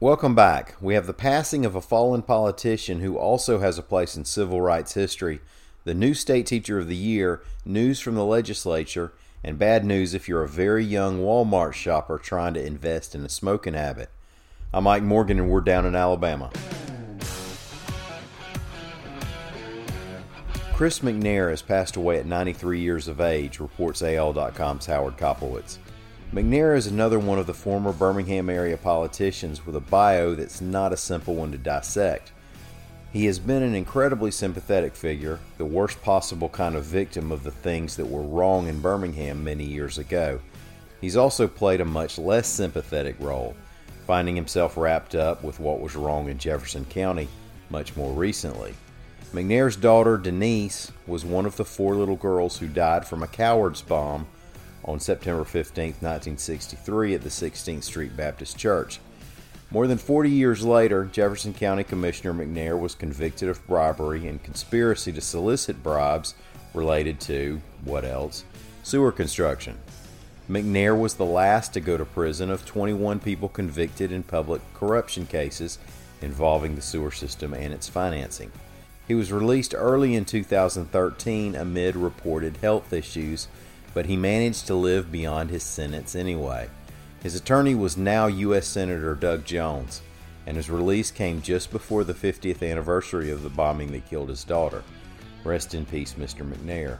Welcome back. We have the passing of a fallen politician who also has a place in civil rights history, the new state teacher of the year, news from the legislature, and bad news if you're a very young Walmart shopper trying to invest in a smoking habit. I'm Mike Morgan, and we're down in Alabama. Chris McNair has passed away at 93 years of age, reports AL.com's Howard Koplowitz. McNair is another one of the former Birmingham area politicians with a bio that's not a simple one to dissect. He has been an incredibly sympathetic figure, the worst possible kind of victim of the things that were wrong in Birmingham many years ago. He's also played a much less sympathetic role, finding himself wrapped up with what was wrong in Jefferson County much more recently. McNair's daughter, Denise, was one of the four little girls who died from a coward's bomb on September 15, 1963, at the 16th Street Baptist Church. More than 40 years later, Jefferson County Commissioner McNair was convicted of bribery and conspiracy to solicit bribes related to, what else? Sewer construction. McNair was the last to go to prison of 21 people convicted in public corruption cases involving the sewer system and its financing. He was released early in 2013 amid reported health issues, but he managed to live beyond his sentence anyway. His attorney was now U.S. Senator Doug Jones, and his release came just before the 50th anniversary of the bombing that killed his daughter. Rest in peace, Mr. McNair.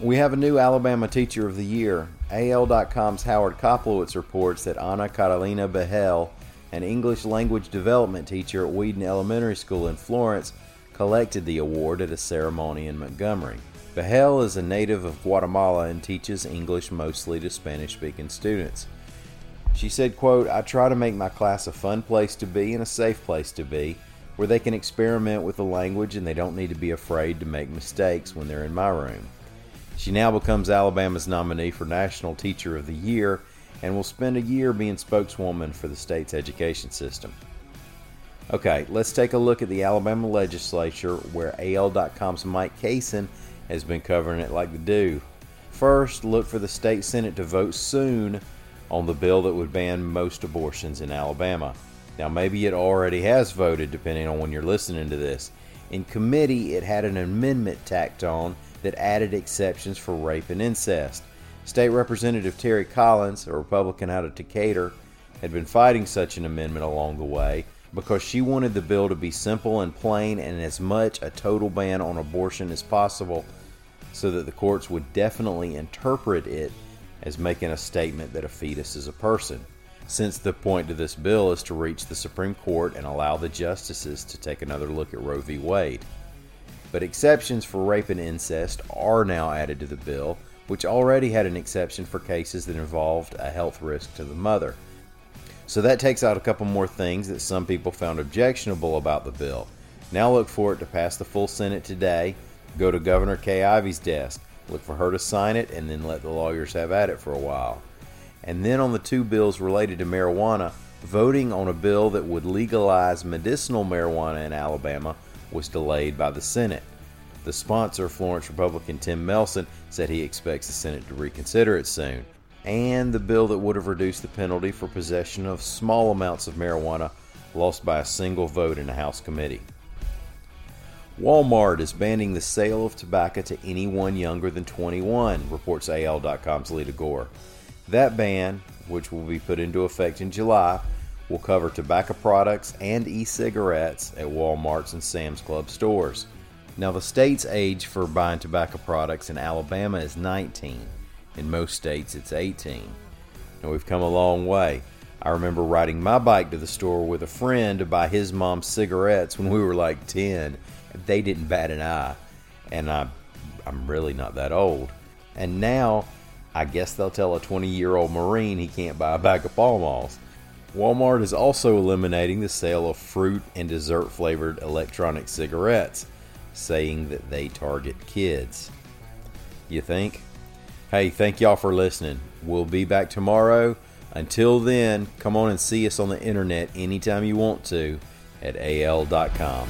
We have a new Alabama Teacher of the Year. AL.com's Howard Koplowitz reports that Anna Catalina Behel an English language development teacher at Weeden Elementary School in Florence, collected the award at a ceremony in Montgomery. Behel is a native of Guatemala and teaches English mostly to Spanish speaking students. She said, quote, I try to make my class a fun place to be and a safe place to be, where they can experiment with the language and they don't need to be afraid to make mistakes when they're in my room. She now becomes Alabama's nominee for National Teacher of the Year and will spend a year being spokeswoman for the state's education system. Okay, let's take a look at the Alabama legislature where AL.com's Mike Cason has been covering it like the do. First, look for the state Senate to vote soon on the bill that would ban most abortions in Alabama. Now, maybe it already has voted, depending on when you're listening to this. In committee, it had an amendment tacked on that added exceptions for rape and incest. State Representative Terri Collins, a Republican out of Decatur, had been fighting such an amendment along the way because she wanted the bill to be simple and plain and as much a total ban on abortion as possible so that the courts would definitely interpret it as making a statement that a fetus is a person. Since the point of this bill is to reach the Supreme Court and allow the justices to take another look at Roe v. Wade. But exceptions for rape and incest are now added to the bill which already had an exception for cases that involved a health risk to the mother. So that takes out a couple more things that some people found objectionable about the bill. Now look for it to pass the full Senate today. Go to Governor Kay Ivey's desk, look for her to sign it, and then let the lawyers have at it for a while. And then on the two bills related to marijuana, voting on a bill that would legalize medicinal marijuana in Alabama was delayed by the Senate. The sponsor, Florence Republican Tim Melson, said he expects the Senate to reconsider it soon. And the bill that would have reduced the penalty for possession of small amounts of marijuana lost by a single vote in a House committee. Walmart is banning the sale of tobacco to anyone younger than 21, reports AL.com's Leada Gore. That ban, which will be put into effect in July, will cover tobacco products and e cigarettes at Walmart's and Sam's Club stores. Now, the state's age for buying tobacco products in Alabama is 19. In most states, it's 18. And we've come a long way. I remember riding my bike to the store with a friend to buy his mom's cigarettes when we were like 10. They didn't bat an eye. And I, I'm really not that old. And now, I guess they'll tell a 20 year old Marine he can't buy a bag of Pall Malls. Walmart is also eliminating the sale of fruit and dessert flavored electronic cigarettes, saying that they target kids. You think? Hey, thank y'all for listening. We'll be back tomorrow. Until then, come on and see us on the internet anytime you want to at al.com.